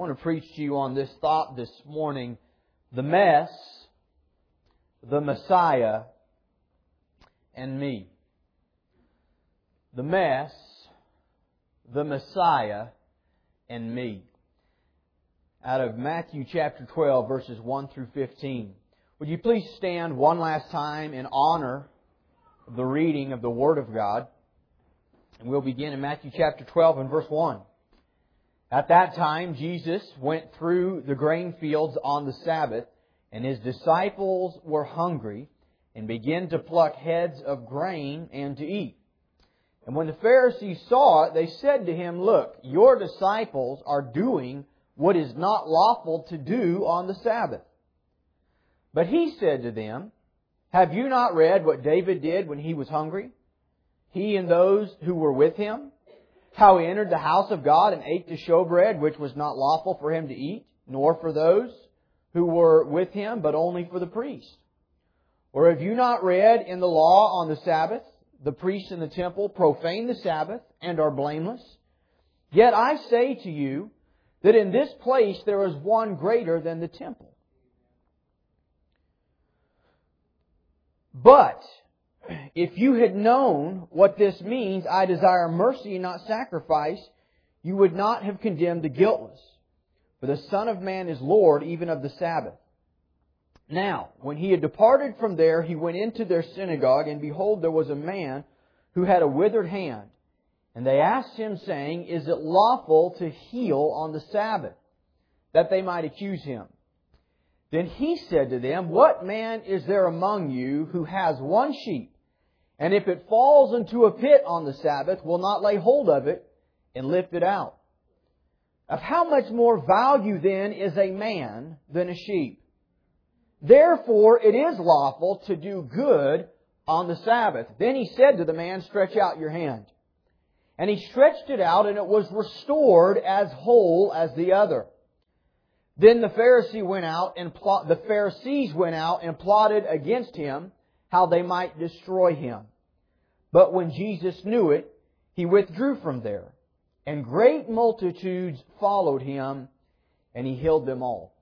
I want to preach to you on this thought this morning the mess, the Messiah, and me. The mess, the Messiah, and me. Out of Matthew chapter 12, verses 1 through 15. Would you please stand one last time in honor of the reading of the Word of God? And we'll begin in Matthew chapter 12 and verse 1. At that time, Jesus went through the grain fields on the Sabbath, and his disciples were hungry and began to pluck heads of grain and to eat. And when the Pharisees saw it, they said to him, Look, your disciples are doing what is not lawful to do on the Sabbath. But he said to them, Have you not read what David did when he was hungry? He and those who were with him? How he entered the house of God and ate the showbread, which was not lawful for him to eat, nor for those who were with him, but only for the priest. Or have you not read in the law on the Sabbath, the priests in the temple profane the Sabbath and are blameless? Yet I say to you that in this place there is one greater than the temple. But if you had known what this means, I desire mercy and not sacrifice, you would not have condemned the guiltless. For the Son of Man is Lord even of the Sabbath. Now, when he had departed from there, he went into their synagogue, and behold, there was a man who had a withered hand. And they asked him, saying, Is it lawful to heal on the Sabbath? That they might accuse him. Then he said to them, What man is there among you who has one sheep, and if it falls into a pit on the Sabbath, will not lay hold of it and lift it out? Of how much more value then is a man than a sheep? Therefore it is lawful to do good on the Sabbath. Then he said to the man, Stretch out your hand. And he stretched it out, and it was restored as whole as the other. Then the Pharisee went out and the Pharisees went out and plotted against him how they might destroy him. But when Jesus knew it, he withdrew from there, and great multitudes followed him, and he healed them all.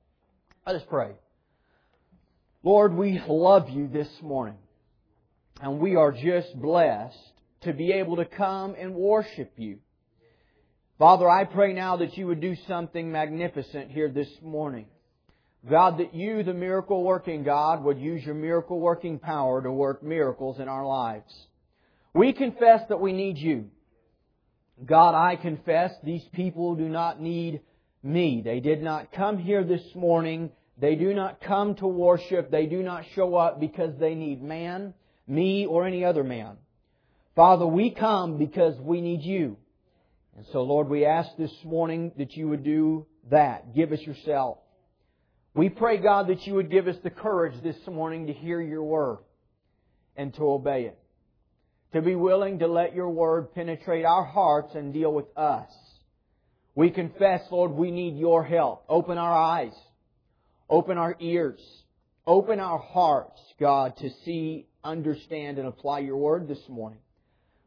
Let us pray. Lord, we love you this morning, and we are just blessed to be able to come and worship you. Father, I pray now that you would do something magnificent here this morning. God, that you, the miracle working God, would use your miracle working power to work miracles in our lives. We confess that we need you. God, I confess these people do not need me. They did not come here this morning. They do not come to worship. They do not show up because they need man, me, or any other man. Father, we come because we need you. And so, Lord, we ask this morning that you would do that. Give us yourself. We pray, God, that you would give us the courage this morning to hear your word and to obey it. To be willing to let your word penetrate our hearts and deal with us. We confess, Lord, we need your help. Open our eyes. Open our ears. Open our hearts, God, to see, understand, and apply your word this morning.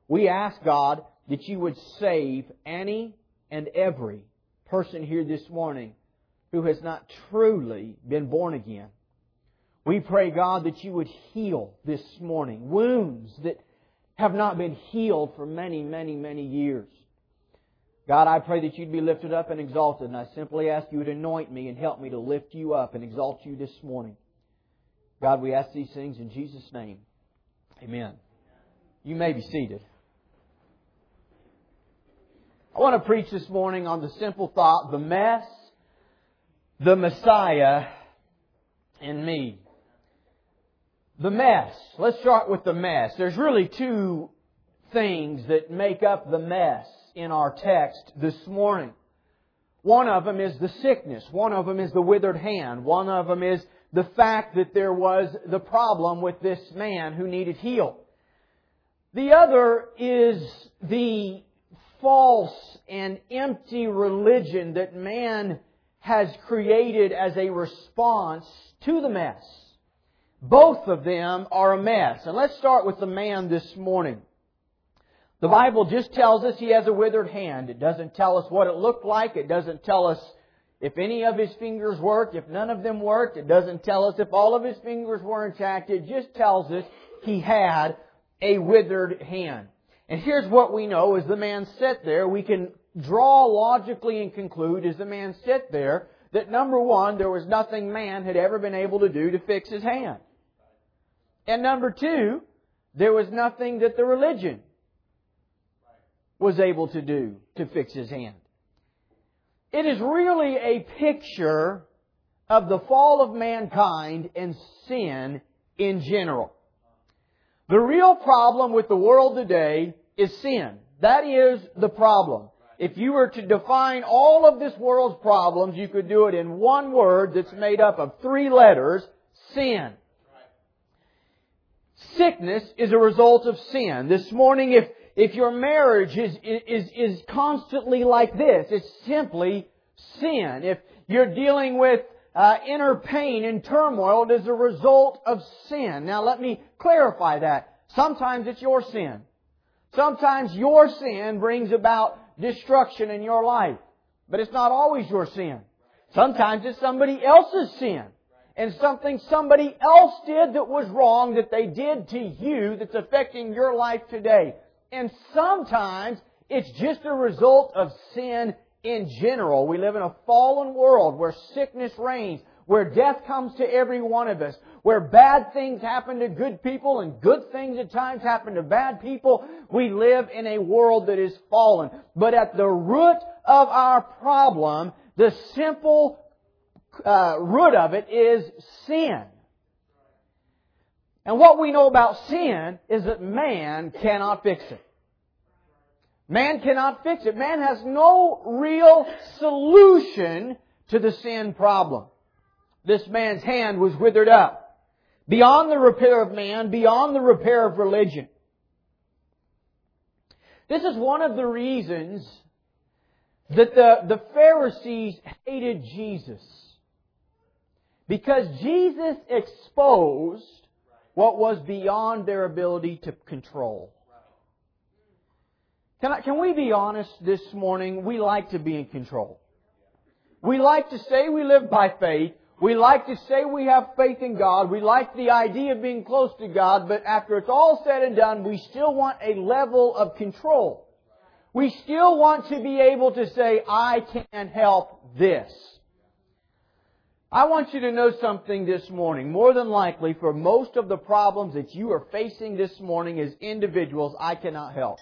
We ask, God, that you would save any and every person here this morning who has not truly been born again. We pray, God, that you would heal this morning wounds that have not been healed for many, many, many years. God, I pray that you'd be lifted up and exalted, and I simply ask you to anoint me and help me to lift you up and exalt you this morning. God, we ask these things in Jesus' name. Amen. You may be seated. I want to preach this morning on the simple thought, the mess, the Messiah, and me. The mess. Let's start with the mess. There's really two things that make up the mess in our text this morning. One of them is the sickness. One of them is the withered hand. One of them is the fact that there was the problem with this man who needed healed. The other is the false and empty religion that man has created as a response to the mess. Both of them are a mess. And let's start with the man this morning. The Bible just tells us he has a withered hand. It doesn't tell us what it looked like. It doesn't tell us if any of his fingers worked, if none of them worked, it doesn't tell us if all of his fingers were intact. It just tells us he had a withered hand. And here's what we know as the man sat there, we can draw logically and conclude as the man sat there that number one, there was nothing man had ever been able to do to fix his hand. And number two, there was nothing that the religion was able to do to fix his hand. It is really a picture of the fall of mankind and sin in general. The real problem with the world today is sin. That is the problem. If you were to define all of this world's problems, you could do it in one word that's made up of three letters, sin. Sickness is a result of sin. This morning, if, if your marriage is, is, is constantly like this, it's simply sin. If you're dealing with uh, inner pain and turmoil, it is a result of sin. Now let me clarify that. Sometimes it's your sin. Sometimes your sin brings about destruction in your life. But it's not always your sin. Sometimes it's somebody else's sin. And something somebody else did that was wrong that they did to you that's affecting your life today. And sometimes it's just a result of sin in general. We live in a fallen world where sickness reigns, where death comes to every one of us, where bad things happen to good people and good things at times happen to bad people. We live in a world that is fallen. But at the root of our problem, the simple uh, root of it is sin. And what we know about sin is that man cannot fix it. Man cannot fix it. Man has no real solution to the sin problem. This man's hand was withered up. Beyond the repair of man, beyond the repair of religion. This is one of the reasons that the, the Pharisees hated Jesus. Because Jesus exposed what was beyond their ability to control. Can, I, can we be honest this morning? We like to be in control. We like to say we live by faith. We like to say we have faith in God. We like the idea of being close to God, but after it's all said and done, we still want a level of control. We still want to be able to say, I can help this. I want you to know something this morning. More than likely, for most of the problems that you are facing this morning as individuals, I cannot help.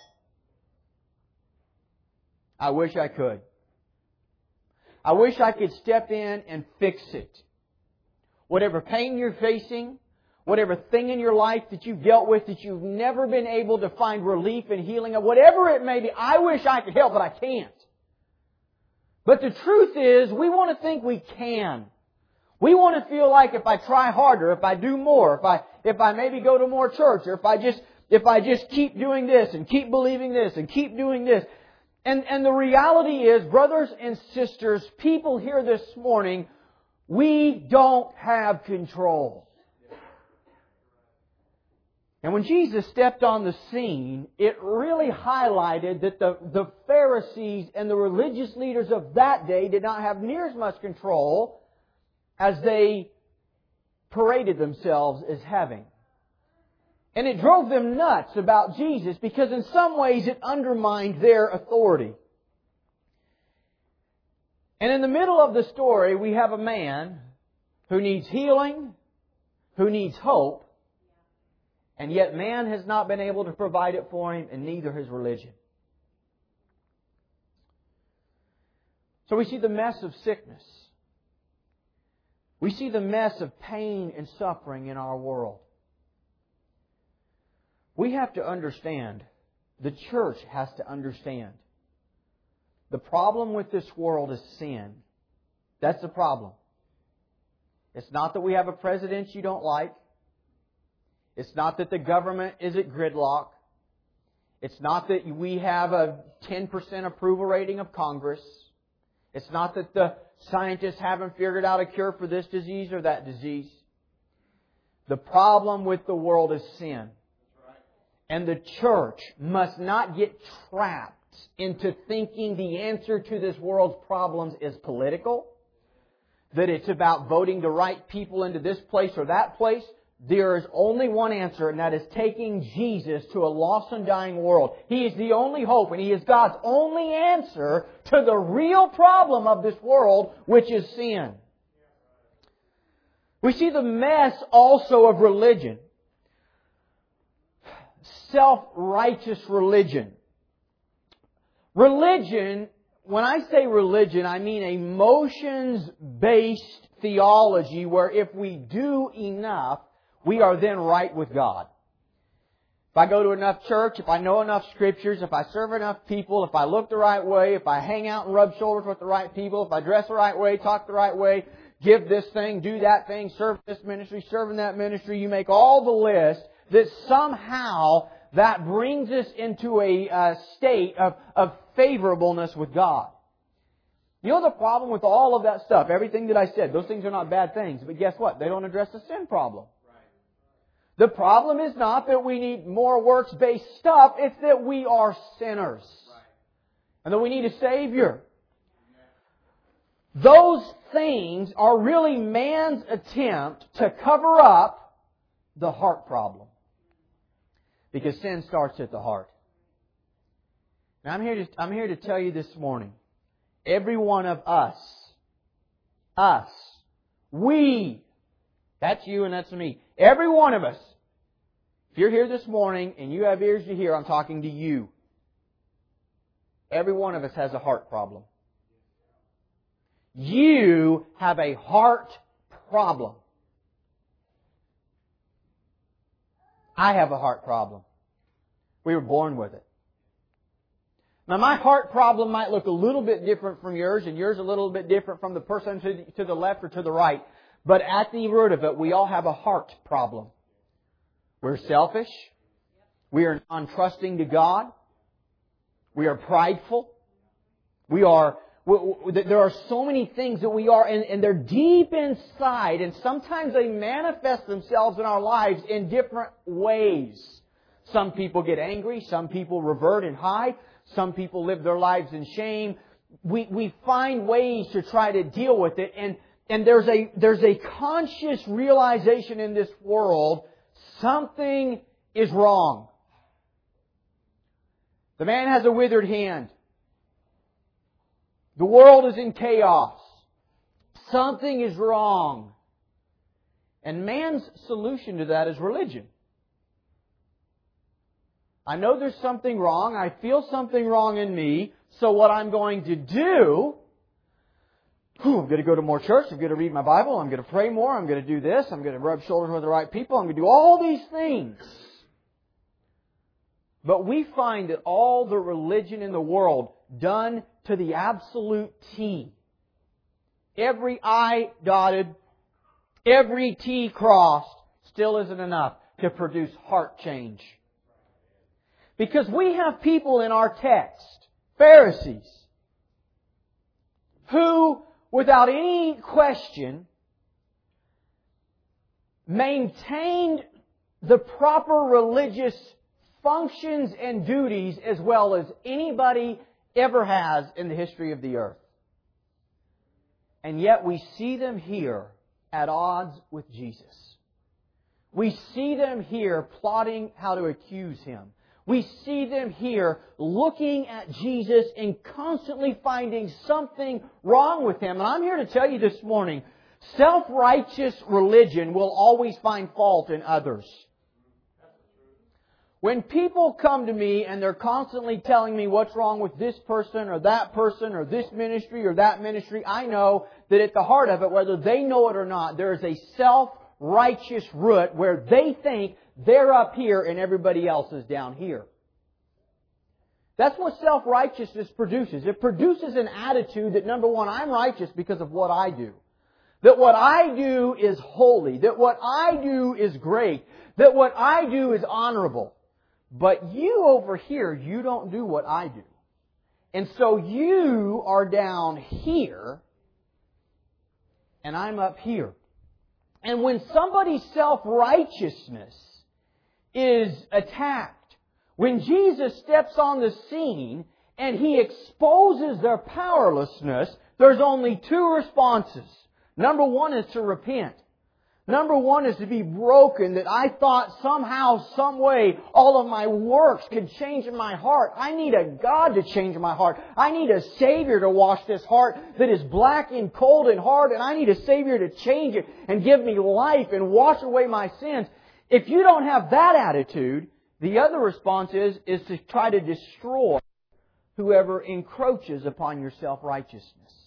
I wish I could. I wish I could step in and fix it. Whatever pain you're facing, whatever thing in your life that you've dealt with that you've never been able to find relief and healing of, whatever it may be, I wish I could help, but I can't. But the truth is, we want to think we can. We want to feel like if I try harder, if I do more, if I, if I maybe go to more church, or if I just, if I just keep doing this and keep believing this and keep doing this, and, and the reality is, brothers and sisters, people here this morning, we don't have control. And when Jesus stepped on the scene, it really highlighted that the, the Pharisees and the religious leaders of that day did not have near as much control as they paraded themselves as having. And it drove them nuts about Jesus because in some ways it undermined their authority. And in the middle of the story, we have a man who needs healing, who needs hope, and yet man has not been able to provide it for him, and neither has religion. So we see the mess of sickness. We see the mess of pain and suffering in our world. We have to understand, the church has to understand. The problem with this world is sin. That's the problem. It's not that we have a president you don't like. It's not that the government is at gridlock. It's not that we have a 10% approval rating of Congress. It's not that the scientists haven't figured out a cure for this disease or that disease. The problem with the world is sin. And the church must not get trapped into thinking the answer to this world's problems is political. that it's about voting the right people into this place or that place. There is only one answer, and that is taking Jesus to a lost and dying world. He is the only hope, and He is God's only answer to the real problem of this world, which is sin. We see the mess also of religion. Self-righteous religion. Religion, when I say religion, I mean a motions-based theology where if we do enough, we are then right with God. If I go to enough church, if I know enough scriptures, if I serve enough people, if I look the right way, if I hang out and rub shoulders with the right people, if I dress the right way, talk the right way, give this thing, do that thing, serve this ministry, serve in that ministry, you make all the list that somehow that brings us into a uh, state of, of favorableness with God. You know the problem with all of that stuff, everything that I said, those things are not bad things, but guess what? They don't address the sin problem. The problem is not that we need more works-based stuff, it's that we are sinners. And that we need a Savior. Those things are really man's attempt to cover up the heart problem. Because sin starts at the heart. Now I'm here to, I'm here to tell you this morning, every one of us, us, we, that's you and that's me, every one of us, if you're here this morning and you have ears to hear, I'm talking to you. Every one of us has a heart problem. You have a heart problem. I have a heart problem. We were born with it. Now my heart problem might look a little bit different from yours and yours a little bit different from the person to, the left or to the right. But at the root of it, we all have a heart problem. We're selfish. We are untrusting to God. We are prideful. We are there are so many things that we are, and, they're deep inside, and sometimes they manifest themselves in our lives in different ways. Some people get angry, some people revert and hide, some people live their lives in shame. We, we find ways to try to deal with it, and, and there's a, there's a conscious realization in this world something is wrong. The man has a withered hand. The world is in chaos. Something is wrong. And man's solution to that is religion. I know there's something wrong. I feel something wrong in me. So what I'm going to do, whew, I'm going to go to more church. I'm going to read my Bible. I'm going to pray more. I'm going to do this. I'm going to rub shoulders with the right people. I'm going to do all these things. But we find that all the religion in the world done to the absolute T. Every I dotted, every T crossed still isn't enough to produce heart change. Because we have people in our text, Pharisees, who, without any question, maintained the proper religious functions and duties as well as anybody ever has in the history of the earth. And yet we see them here at odds with Jesus. We see them here plotting how to accuse him. We see them here looking at Jesus and constantly finding something wrong with him. And I'm here to tell you this morning, self-righteous religion will always find fault in others. When people come to me and they're constantly telling me what's wrong with this person or that person or this ministry or that ministry, I know that at the heart of it, whether they know it or not, there is a self-righteous root where they think they're up here and everybody else is down here. That's what self-righteousness produces. It produces an attitude that number one, I'm righteous because of what I do. That what I do is holy. That what I do is great. That what I do is honorable. But you over here, you don't do what I do. And so you are down here, and I'm up here. And when somebody's self-righteousness is attacked, when Jesus steps on the scene and he exposes their powerlessness, there's only two responses. Number one is to repent. Number one is to be broken that I thought somehow, some way, all of my works could change my heart. I need a God to change my heart. I need a Savior to wash this heart that is black and cold and hard, and I need a Savior to change it and give me life and wash away my sins. If you don't have that attitude, the other response is, is to try to destroy whoever encroaches upon your self-righteousness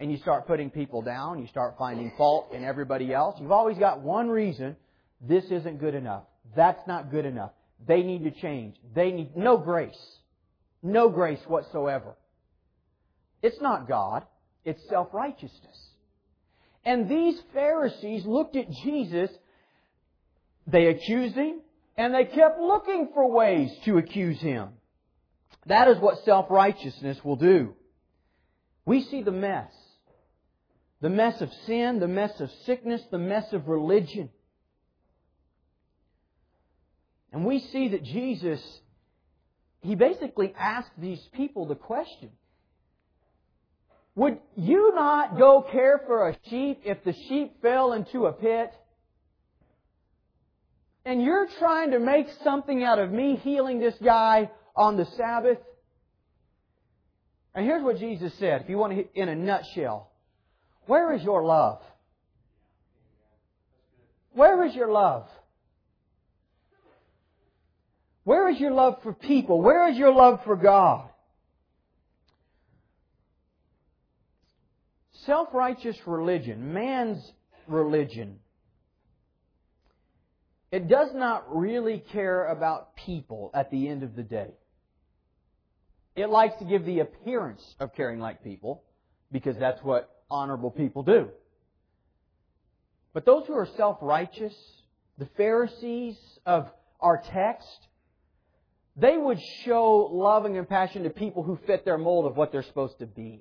and you start putting people down, you start finding fault in everybody else, you've always got one reason this isn't good enough. That's not good enough. They need to change. They need no grace. No grace whatsoever. It's not God. It's self-righteousness. And these Pharisees looked at Jesus, they accused him, and they kept looking for ways to accuse him. That is what self-righteousness will do. We see the mess the mess of sin, the mess of sickness, the mess of religion. And we see that Jesus, he basically asked these people the question Would you not go care for a sheep if the sheep fell into a pit? And you're trying to make something out of me healing this guy on the Sabbath? And here's what Jesus said, if you want to, in a nutshell. Where is your love? Where is your love? Where is your love for people? Where is your love for God? Self-righteous religion, man's religion, it does not really care about people at the end of the day. It likes to give the appearance of caring like people because that's what honorable people do. But those who are self-righteous, the Pharisees of our text, they would show love and compassion to people who fit their mold of what they're supposed to be.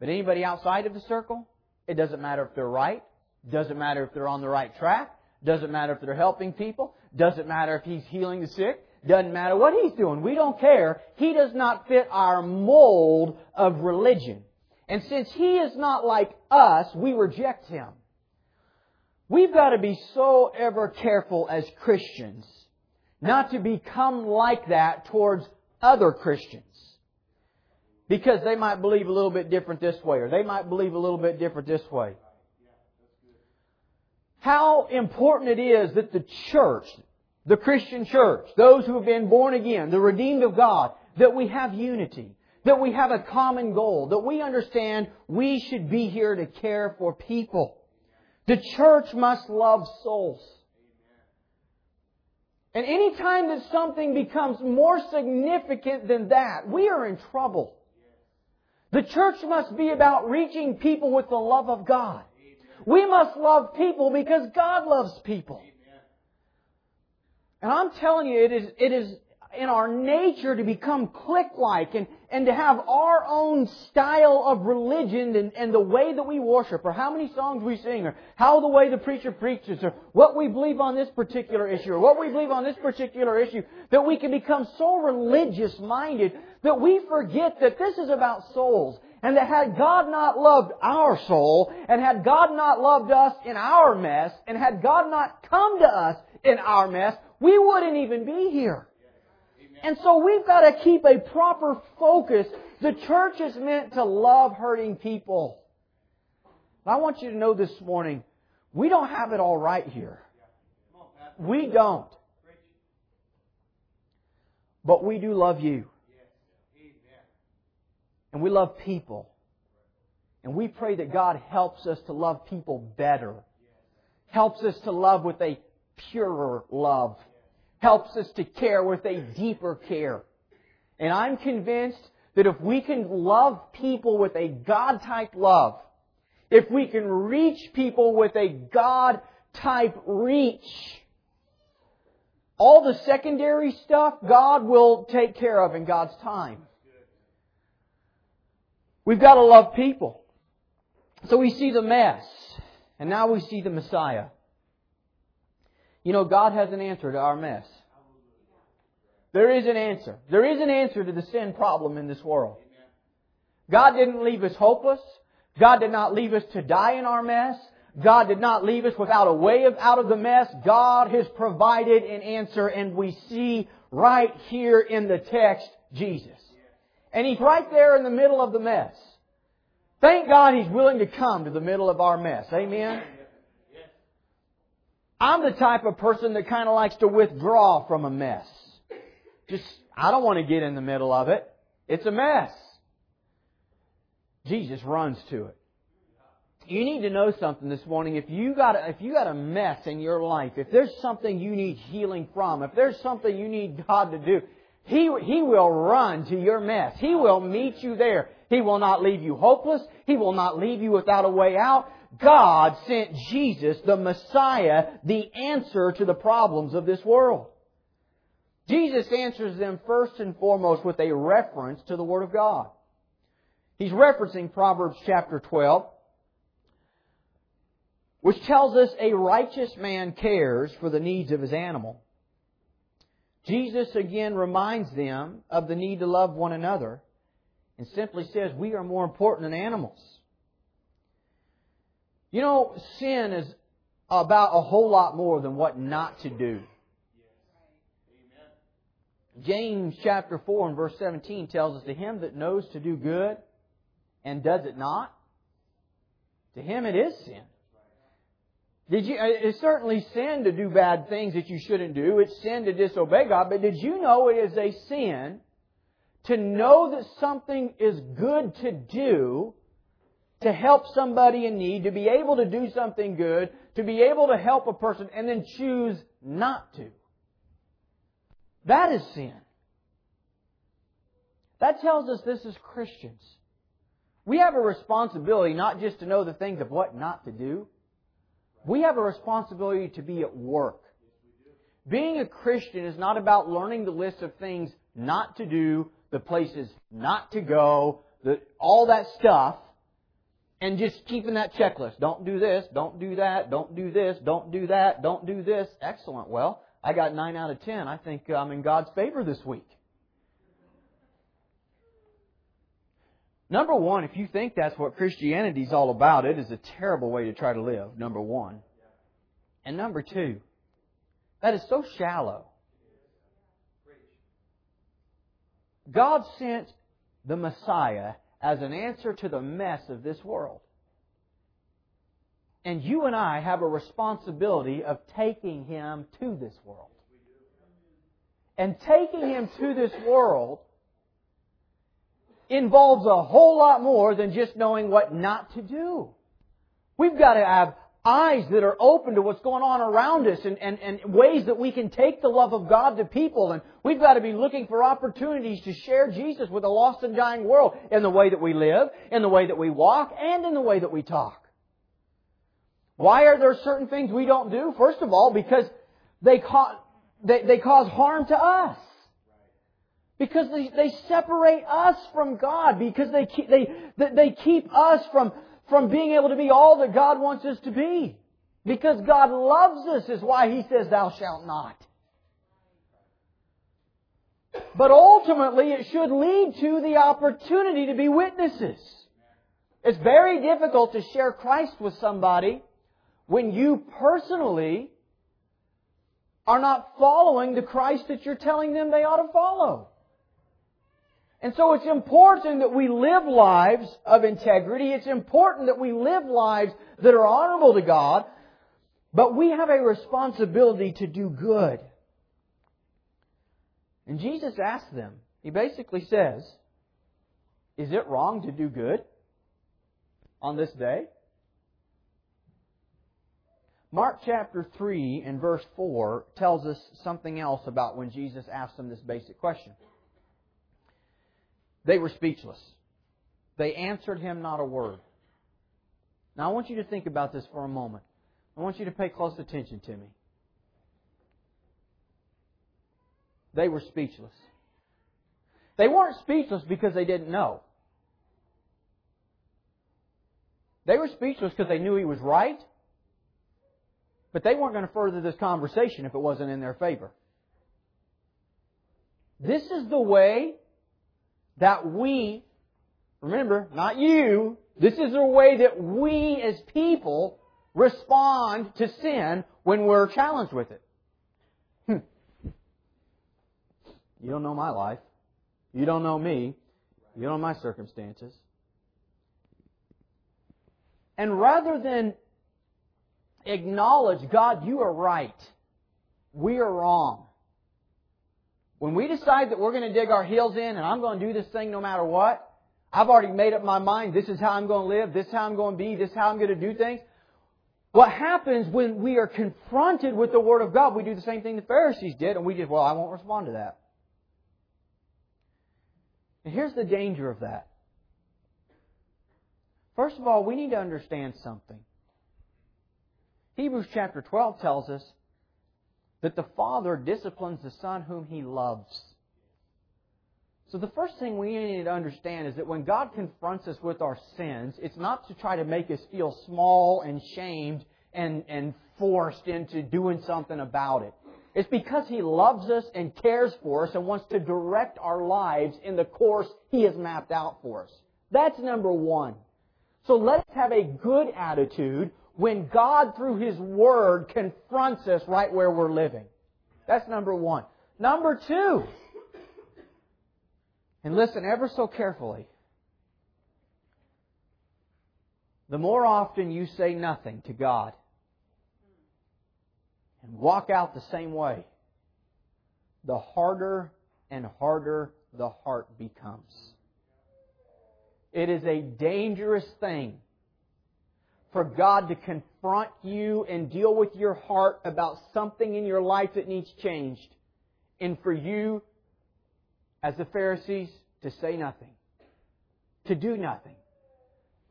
But anybody outside of the circle, it doesn't matter if they're right, doesn't matter if they're on the right track, doesn't matter if they're helping people, doesn't matter if he's healing the sick, doesn't matter what he's doing. We don't care. He does not fit our mold of religion. And since he is not like us, we reject him. We've got to be so ever careful as Christians not to become like that towards other Christians. Because they might believe a little bit different this way, or they might believe a little bit different this way. How important it is that the church, the Christian church, those who have been born again, the redeemed of God, that we have unity, that we have a common goal, that we understand we should be here to care for people. The church must love souls. And any time that something becomes more significant than that, we are in trouble. The church must be about reaching people with the love of God. We must love people because God loves people. And I'm telling you, it is, it is in our nature to become clique-like and, and to have our own style of religion and, and the way that we worship or how many songs we sing or how the way the preacher preaches or what we believe on this particular issue or what we believe on this particular issue that we can become so religious minded that we forget that this is about souls and that had God not loved our soul and had God not loved us in our mess and had God not come to us in our mess, we wouldn't even be here. And so we've got to keep a proper focus. The church is meant to love hurting people. I want you to know this morning, we don't have it all right here. We don't. But we do love you. And we love people. And we pray that God helps us to love people better. Helps us to love with a purer love helps us to care with a deeper care. And I'm convinced that if we can love people with a God type love, if we can reach people with a God type reach, all the secondary stuff God will take care of in God's time. We've got to love people. So we see the mess, and now we see the Messiah. You know, God has an answer to our mess. There is an answer. There is an answer to the sin problem in this world. God didn't leave us hopeless. God did not leave us to die in our mess. God did not leave us without a way of, out of the mess. God has provided an answer and we see right here in the text Jesus. And He's right there in the middle of the mess. Thank God He's willing to come to the middle of our mess. Amen? I'm the type of person that kind of likes to withdraw from a mess. Just, I don't want to get in the middle of it. It's a mess. Jesus runs to it. You need to know something this morning. If you got a, if you got a mess in your life, if there's something you need healing from, if there's something you need God to do, He, He will run to your mess. He will meet you there. He will not leave you hopeless. He will not leave you without a way out. God sent Jesus, the Messiah, the answer to the problems of this world. Jesus answers them first and foremost with a reference to the Word of God. He's referencing Proverbs chapter 12, which tells us a righteous man cares for the needs of his animal. Jesus again reminds them of the need to love one another and simply says we are more important than animals. You know, sin is about a whole lot more than what not to do. James chapter 4 and verse 17 tells us to him that knows to do good and does it not, to him it is sin. Did you, uh, it's certainly sin to do bad things that you shouldn't do. It's sin to disobey God. But did you know it is a sin to know that something is good to do to help somebody in need, to be able to do something good, to be able to help a person, and then choose not to. That is sin. That tells us this as Christians. We have a responsibility not just to know the things of what not to do. We have a responsibility to be at work. Being a Christian is not about learning the list of things not to do, the places not to go, the, all that stuff and just keeping that checklist. Don't do this, don't do that, don't do this, don't do that, don't do this. Excellent. Well, I got 9 out of 10. I think uh, I'm in God's favor this week. Number one, if you think that's what Christianity is all about, it is a terrible way to try to live, number one. And number two, that is so shallow. God sent the Messiah as an answer to the mess of this world. And you and I have a responsibility of taking him to this world. And taking him to this world involves a whole lot more than just knowing what not to do. We've got to have eyes that are open to what's going on around us and, and, and ways that we can take the love of God to people. And we've got to be looking for opportunities to share Jesus with a lost and dying world in the way that we live, in the way that we walk, and in the way that we talk. Why are there certain things we don't do? First of all, because they, ca- they, they cause harm to us. Because they, they separate us from God. Because they keep, they, they keep us from, from being able to be all that God wants us to be. Because God loves us is why He says, thou shalt not. But ultimately it should lead to the opportunity to be witnesses. It's very difficult to share Christ with somebody when you personally are not following the Christ that you're telling them they ought to follow. And so it's important that we live lives of integrity. It's important that we live lives that are honorable to God. But we have a responsibility to do good. And Jesus asked them, He basically says, Is it wrong to do good on this day? Mark chapter 3 and verse 4 tells us something else about when Jesus asked them this basic question. They were speechless. They answered him not a word. Now I want you to think about this for a moment. I want you to pay close attention to me. They were speechless. They weren't speechless because they didn't know. They were speechless because they knew he was right, but they weren't going to further this conversation if it wasn't in their favor. This is the way that we Remember, not you. This is the way that we as people respond to sin when we're challenged with it. Hmm. You don't know my life. You don't know me. You don't know my circumstances. And rather than acknowledge, God, you are right. We are wrong. When we decide that we're going to dig our heels in and I'm going to do this thing no matter what, I've already made up my mind. This is how I'm going to live. This is how I'm going to be. This is how I'm going to do things. What happens when we are confronted with the Word of God, we do the same thing the Pharisees did, and we just, well, I won't respond to that. And here's the danger of that. First of all, we need to understand something. Hebrews chapter 12 tells us that the Father disciplines the Son whom He loves. So the first thing we need to understand is that when God confronts us with our sins, it's not to try to make us feel small and shamed and, and forced into doing something about it. It's because He loves us and cares for us and wants to direct our lives in the course He has mapped out for us. That's number one. So let's have a good attitude when God, through His Word, confronts us right where we're living. That's number one. Number two, and listen ever so carefully, the more often you say nothing to God and walk out the same way, the harder and harder the heart becomes. It is a dangerous thing for God to confront you and deal with your heart about something in your life that needs changed. And for you, as the Pharisees, to say nothing, to do nothing,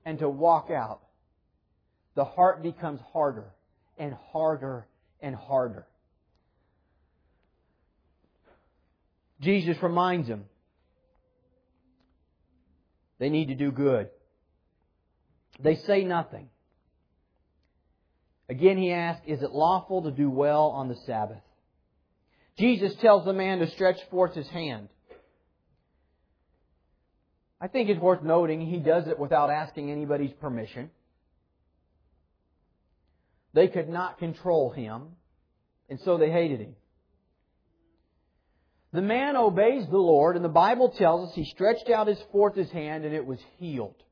and to walk out. The heart becomes harder and harder and harder. Jesus reminds them they need to do good. They say nothing. Again, he asks, Is it lawful to do well on the Sabbath? Jesus tells the man to stretch forth his hand. I think it's worth noting he does it without asking anybody's permission. They could not control him, and so they hated him. The man obeys the Lord, and the Bible tells us he stretched out his forth his hand and it was healed.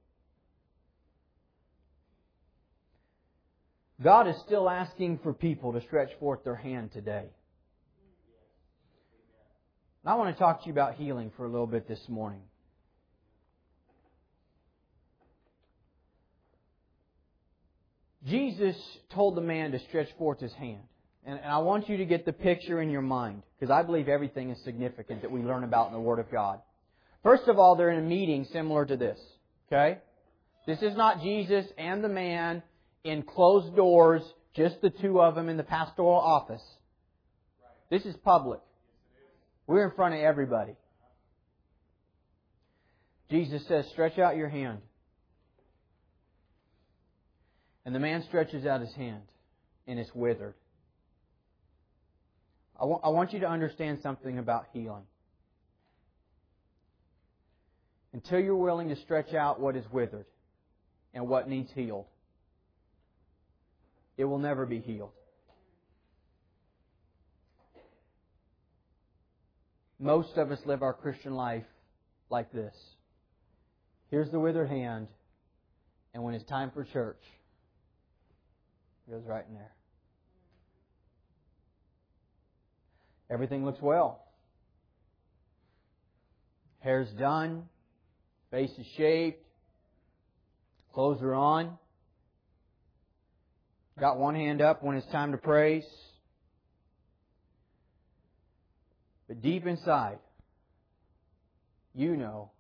God is still asking for people to stretch forth their hand today. I want to talk to you about healing for a little bit this morning. Jesus told the man to stretch forth his hand. And, I want you to get the picture in your mind, because I believe everything is significant that we learn about in the Word of God. First of all, they're in a meeting similar to this. Okay? This is not Jesus and the man in closed doors, just the two of them in the pastoral office. This is public. We're in front of everybody. Jesus says, Stretch out your hand. And the man stretches out his hand, and it's withered. I want, you to understand something about healing. Until you're willing to stretch out what is withered and what needs healed, it will never be healed. Most of us live our Christian life like this. Here's the withered hand, and when it's time for church, it goes right in there. Everything looks well. Hair's done. Face is shaved. Clothes are on. Got one hand up when it's time to praise. But deep inside, you know,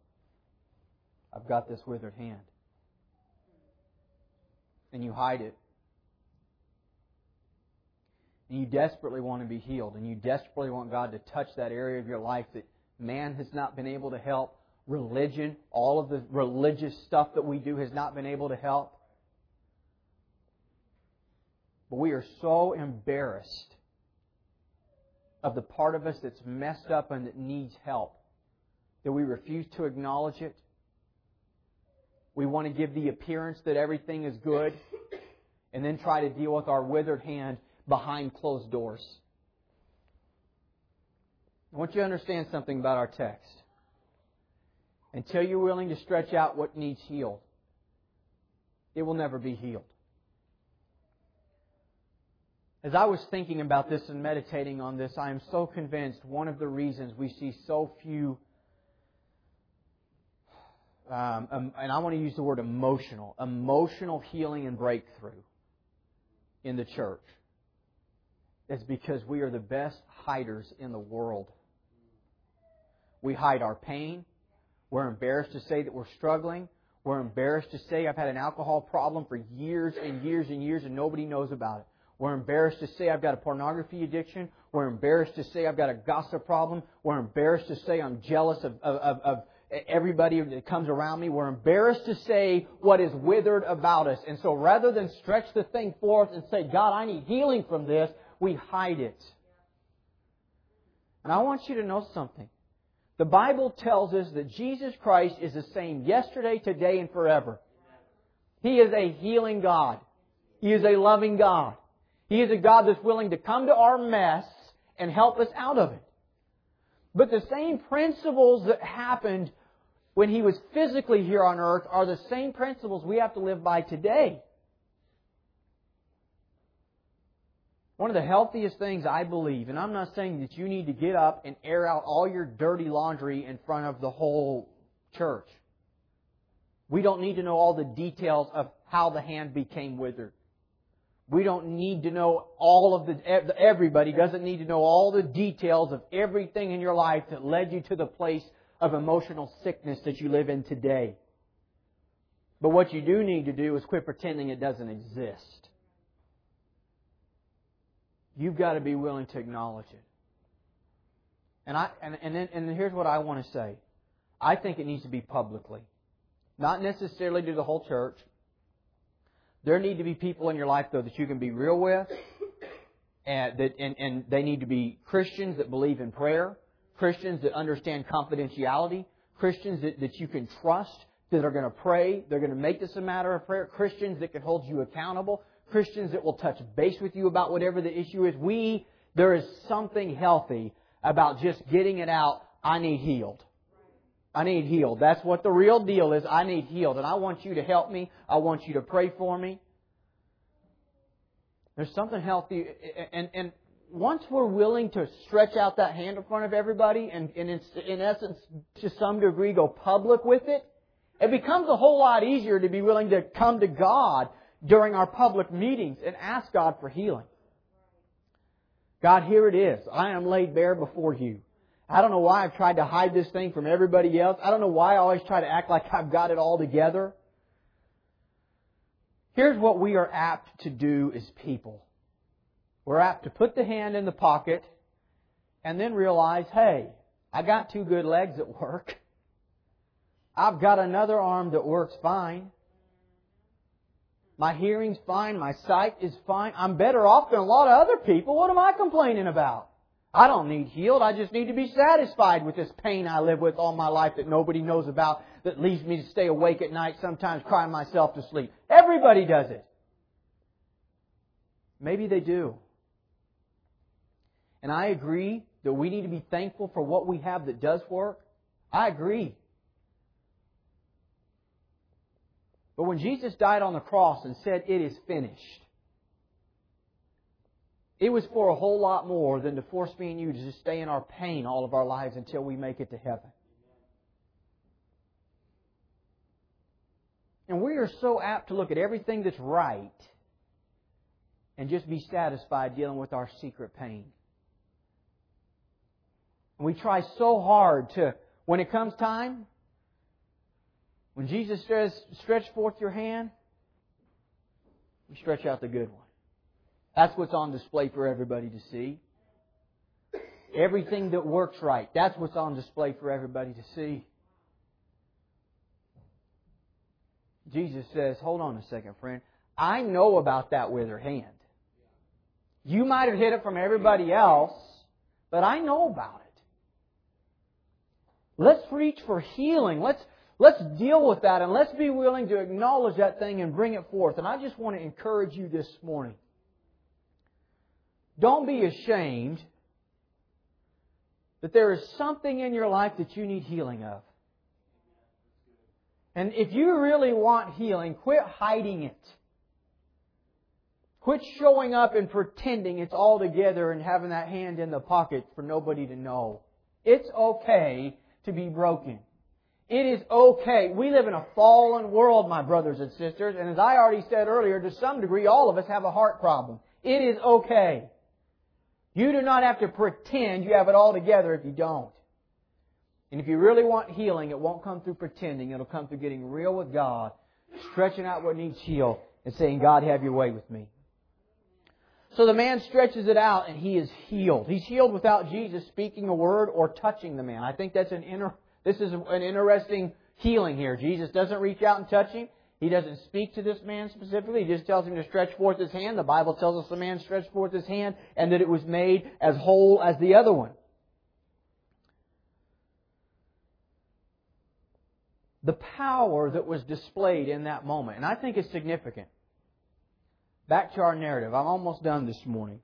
I've got this withered hand. And you hide it and you desperately want to be healed, and you desperately want God to touch that area of your life that man has not been able to help, religion, all of the religious stuff that we do has not been able to help. But we are so embarrassed of the part of us that's messed up and that needs help that we refuse to acknowledge it. We want to give the appearance that everything is good and then try to deal with our withered hand behind closed doors. I want you to understand something about our text. Until you're willing to stretch out what needs healed, it will never be healed. As I was thinking about this and meditating on this, I am so convinced one of the reasons we see so few, um, and I want to use the word emotional, emotional healing and breakthrough in the church is because we are the best hiders in the world. We hide our pain. We're embarrassed to say that we're struggling. We're embarrassed to say I've had an alcohol problem for years and years and years and nobody knows about it. We're embarrassed to say I've got a pornography addiction. We're embarrassed to say I've got a gossip problem. We're embarrassed to say I'm jealous of, of, of everybody that comes around me. We're embarrassed to say what is withered about us. And so rather than stretch the thing forth and say, God, I need healing from this, we hide it. And I want you to know something. The Bible tells us that Jesus Christ is the same yesterday, today, and forever. He is a healing God. He is a loving God. He is a God that's willing to come to our mess and help us out of it. But the same principles that happened when He was physically here on earth are the same principles we have to live by today. One of the healthiest things I believe, and I'm not saying that you need to get up and air out all your dirty laundry in front of the whole church. We don't need to know all the details of how the hand became withered. We don't need to know all of the, everybody doesn't need to know all the details of everything in your life that led you to the place of emotional sickness that you live in today. But what you do need to do is quit pretending it doesn't exist. You've got to be willing to acknowledge it. And I and and, then, and here's what I want to say. I think it needs to be publicly, not necessarily to the whole church. There need to be people in your life though that you can be real with, and that and, and they need to be Christians that believe in prayer, Christians that understand confidentiality, Christians that, that you can trust, that are going to pray, they're going to make this a matter of prayer, Christians that can hold you accountable, Christians that will touch base with you about whatever the issue is. We, there is something healthy about just getting it out. I need healed. I need healed. That's what the real deal is. I need healed. And I want you to help me. I want you to pray for me. There's something healthy. And, and once we're willing to stretch out that hand in front of everybody and, and in, in essence, to some degree, go public with it, it becomes a whole lot easier to be willing to come to God during our public meetings and ask God for healing. God, here it is. I am laid bare before you. I don't know why I've tried to hide this thing from everybody else. I don't know why I always try to act like I've got it all together. Here's what we are apt to do as people. We're apt to put the hand in the pocket and then realize, hey, I got two good legs at work. I've got another arm that works fine. My hearing's fine. My sight is fine. I'm better off than a lot of other people. What am I complaining about? I don't need healed. I just need to be satisfied with this pain I live with all my life that nobody knows about that leaves me to stay awake at night, sometimes crying myself to sleep. Everybody does it. Maybe they do. And I agree that we need to be thankful for what we have that does work. I agree. But when Jesus died on the cross and said, It is finished, it was for a whole lot more than to force me and you to just stay in our pain all of our lives until we make it to heaven. And we are so apt to look at everything that's right and just be satisfied dealing with our secret pain. And we try so hard to, when it comes time, when Jesus says, stretch forth your hand, we stretch out the good one. That's what's on display for everybody to see. Everything that works right, that's what's on display for everybody to see. Jesus says, hold on a second, friend. I know about that withered hand. You might have hid it from everybody else, but I know about it. Let's reach for healing. Let's, Let's deal with that and let's be willing to acknowledge that thing and bring it forth. And I just want to encourage you this morning. Don't be ashamed that there is something in your life that you need healing of. And if you really want healing, quit hiding it. Quit showing up and pretending it's all together and having that hand in the pocket for nobody to know. It's okay to be broken. It is okay. We live in a fallen world, my brothers and sisters, and as I already said earlier, to some degree, all of us have a heart problem. It is okay. You do not have to pretend you have it all together if you don't. And if you really want healing, it won't come through pretending. It'll come through getting real with God, stretching out what needs healed, and saying, God, have your way with me. So the man stretches it out and he is healed. He's healed without Jesus speaking a word or touching the man. I think that's an inner, this is an interesting healing here. Jesus doesn't reach out and touch him. He doesn't speak to this man specifically. He just tells him to stretch forth his hand. The Bible tells us the man stretched forth his hand and that it was made as whole as the other one. The power that was displayed in that moment, and I think it's significant. Back to our narrative. I'm almost done this morning.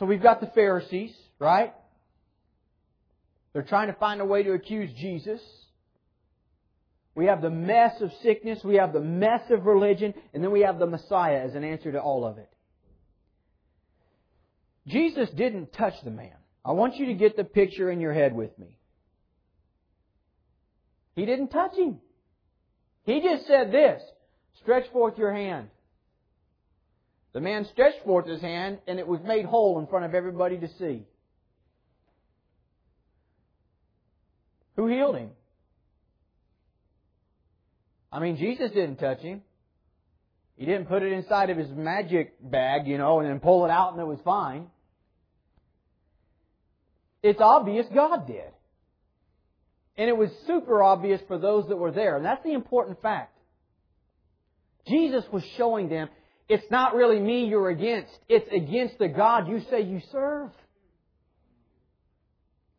So we've got the Pharisees, right? They're trying to find a way to accuse Jesus. We have the mess of sickness, we have the mess of religion, and then we have the Messiah as an answer to all of it. Jesus didn't touch the man. I want you to get the picture in your head with me. He didn't touch him. He just said this Stretch forth your hand. The man stretched forth his hand, and it was made whole in front of everybody to see. Who healed him? I mean, Jesus didn't touch him. He didn't put it inside of his magic bag, you know, and then pull it out and it was fine. It's obvious God did. And it was super obvious for those that were there. And that's the important fact. Jesus was showing them it's not really me you're against. It's against the God you say you serve.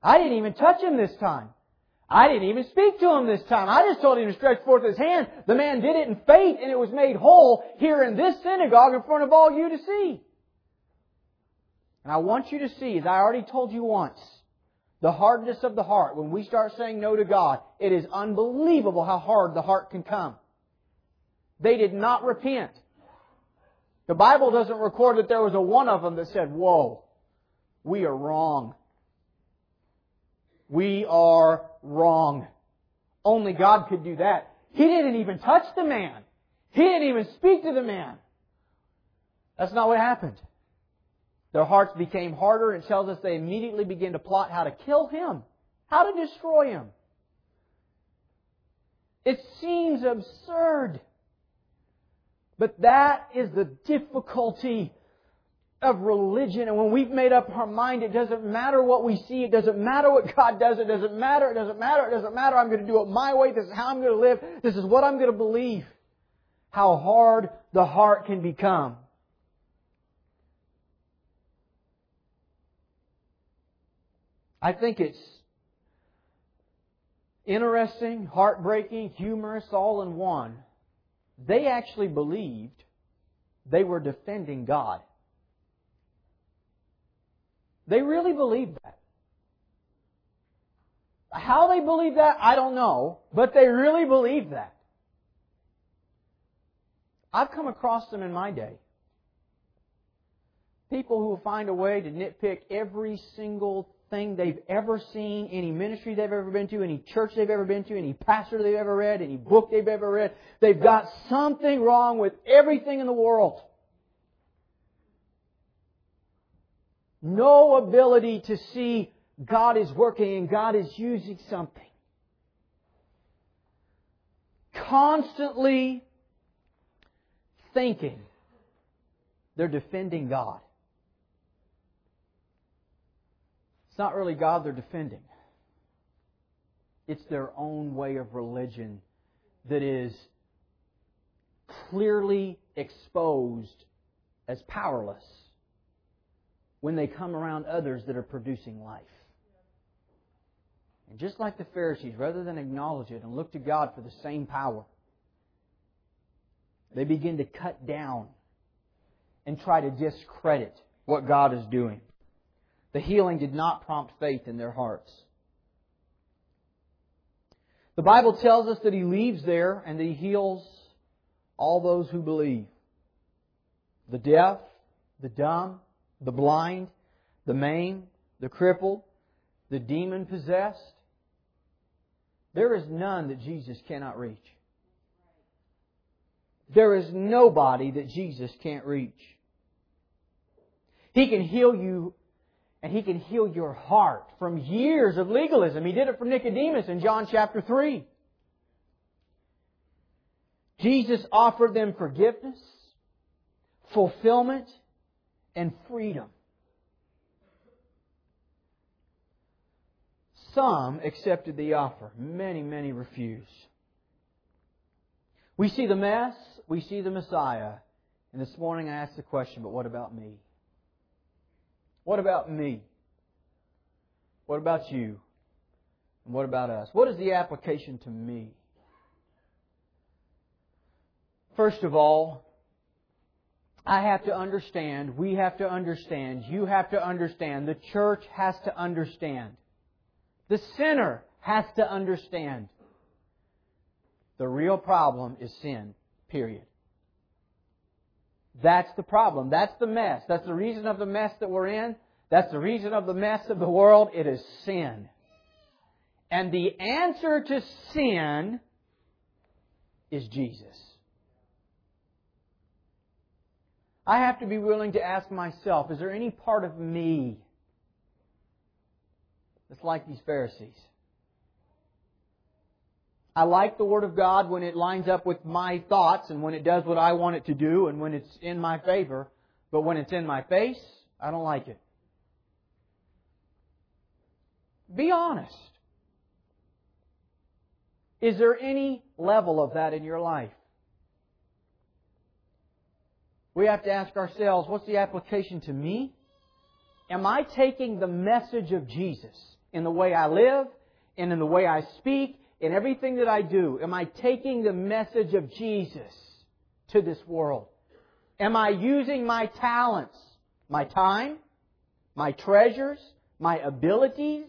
I didn't even touch him this time. I didn't even speak to him this time. I just told him to stretch forth his hand. The man did it in faith and it was made whole here in this synagogue in front of all you to see. And I want you to see, as I already told you once, the hardness of the heart. When we start saying no to God, it is unbelievable how hard the heart can come. They did not repent. The Bible doesn't record that there was a one of them that said, Whoa, we are wrong. We are wrong. Only God could do that. He didn't even touch the man. He didn't even speak to the man. That's not what happened. Their hearts became harder and tells us they immediately began to plot how to kill him, how to destroy him. It seems absurd. But that is the difficulty of religion. And when we've made up our mind, it doesn't matter what we see. It doesn't matter what God does. It doesn't matter. It doesn't matter. It doesn't matter. I'm going to do it my way. This is how I'm going to live. This is what I'm going to believe. How hard the heart can become. I think it's interesting, heartbreaking, humorous, all in one they actually believed they were defending God. They really believed that. How they believed that, I don't know, but they really believed that. I've come across them in my day. People who will find a way to nitpick every single thing they've ever seen, any ministry they've ever been to, any church they've ever been to, any pastor they've ever read, any book they've ever read. They've got something wrong with everything in the world. No ability to see God is working and God is using something. Constantly thinking they're defending God. It's not really God they're defending. It's their own way of religion that is clearly exposed as powerless when they come around others that are producing life. And just like the Pharisees, rather than acknowledge it and look to God for the same power, they begin to cut down and try to discredit what God is doing. The healing did not prompt faith in their hearts. The Bible tells us that He leaves there and that He heals all those who believe. The deaf, the dumb, the blind, the maimed, the crippled, the demon possessed. There is none that Jesus cannot reach. There is nobody that Jesus can't reach. He can heal you and He can heal your heart from years of legalism. He did it for Nicodemus in John chapter 3. Jesus offered them forgiveness, fulfillment, and freedom. Some accepted the offer. Many, many refused. We see the mess, we see the Messiah. And this morning I asked the question, but what about me? What about me? What about you? And what about us? What is the application to me? First of all, I have to understand, we have to understand, you have to understand, the church has to understand. The sinner has to understand. The real problem is sin, period. That's the problem. That's the mess. That's the reason of the mess that we're in. That's the reason of the mess of the world. It is sin. And the answer to sin is Jesus. I have to be willing to ask myself, is there any part of me that's like these Pharisees? I like the Word of God when it lines up with my thoughts and when it does what I want it to do and when it's in my favor. But when it's in my face, I don't like it. Be honest. Is there any level of that in your life? We have to ask ourselves, what's the application to me? Am I taking the message of Jesus in the way I live and in the way I speak, in everything that I do? Am I taking the message of Jesus to this world? Am I using my talents, my time, my treasures, my abilities?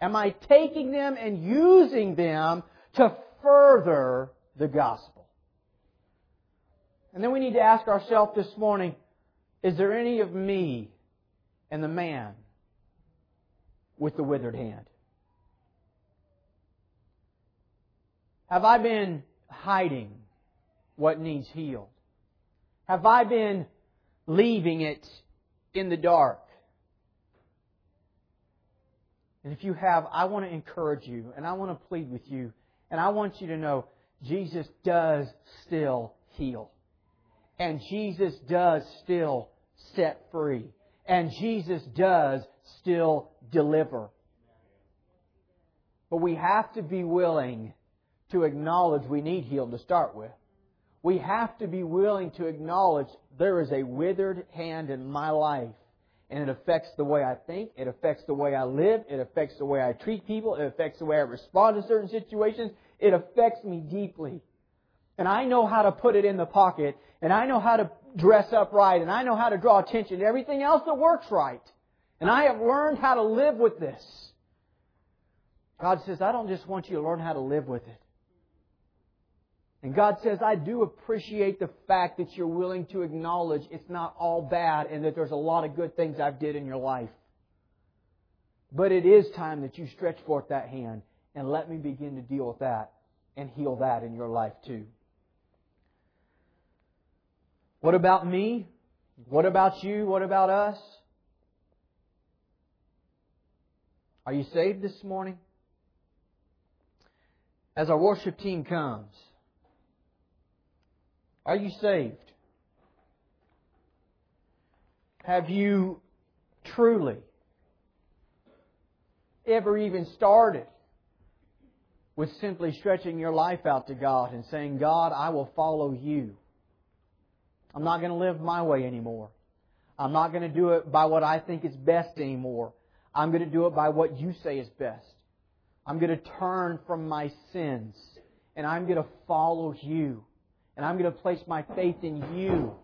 Am I taking them and using them to further the gospel? And then we need to ask ourselves this morning, is there any of me and the man with the withered hand? Have I been hiding what needs healed? Have I been leaving it in the dark? And if you have, I want to encourage you and I want to plead with you and I want you to know Jesus does still heal. And Jesus does still set free. And Jesus does still deliver. But we have to be willing to acknowledge we need healed to start with. We have to be willing to acknowledge there is a withered hand in my life. And it affects the way I think, it affects the way I live, it affects the way I treat people, it affects the way I respond to certain situations, it affects me deeply. And I know how to put it in the pocket and I know how to dress up right, and I know how to draw attention to everything else that works right. And I have learned how to live with this. God says, I don't just want you to learn how to live with it. And God says, I do appreciate the fact that you're willing to acknowledge it's not all bad and that there's a lot of good things I've did in your life. But it is time that you stretch forth that hand and let me begin to deal with that and heal that in your life too. What about me? What about you? What about us? Are you saved this morning? As our worship team comes, are you saved? Have you truly ever even started with simply stretching your life out to God and saying, God, I will follow you? I'm not going to live my way anymore. I'm not going to do it by what I think is best anymore. I'm going to do it by what you say is best. I'm going to turn from my sins and I'm going to follow you and I'm going to place my faith in you.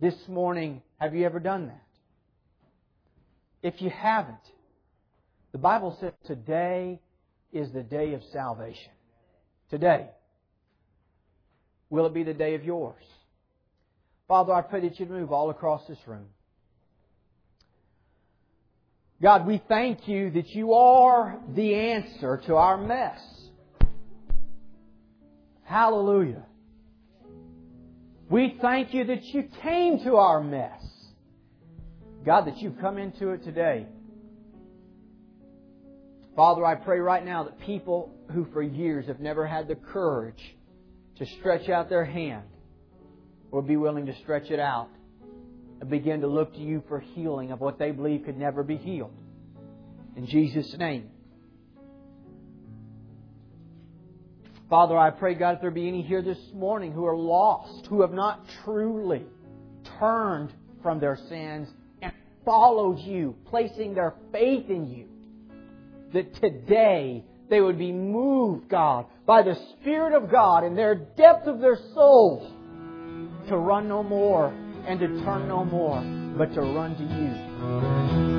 This morning, have you ever done that? If you haven't, the Bible says today is the day of salvation. Today. Will it be the day of yours? Father, I pray that you'd move all across this room. God, we thank you that you are the answer to our mess. Hallelujah. We thank you that you came to our mess. God, that you've come into it today. Father, I pray right now that people who for years have never had the courage to stretch out their hand will be willing to stretch it out and begin to look to you for healing of what they believe could never be healed. In Jesus' name. Father, I pray, God, if there be any here this morning who are lost, who have not truly turned from their sins and followed you, placing their faith in you, that today they would be moved, God, by the Spirit of God in their depth of their souls to run no more and to turn no more, but to run to you.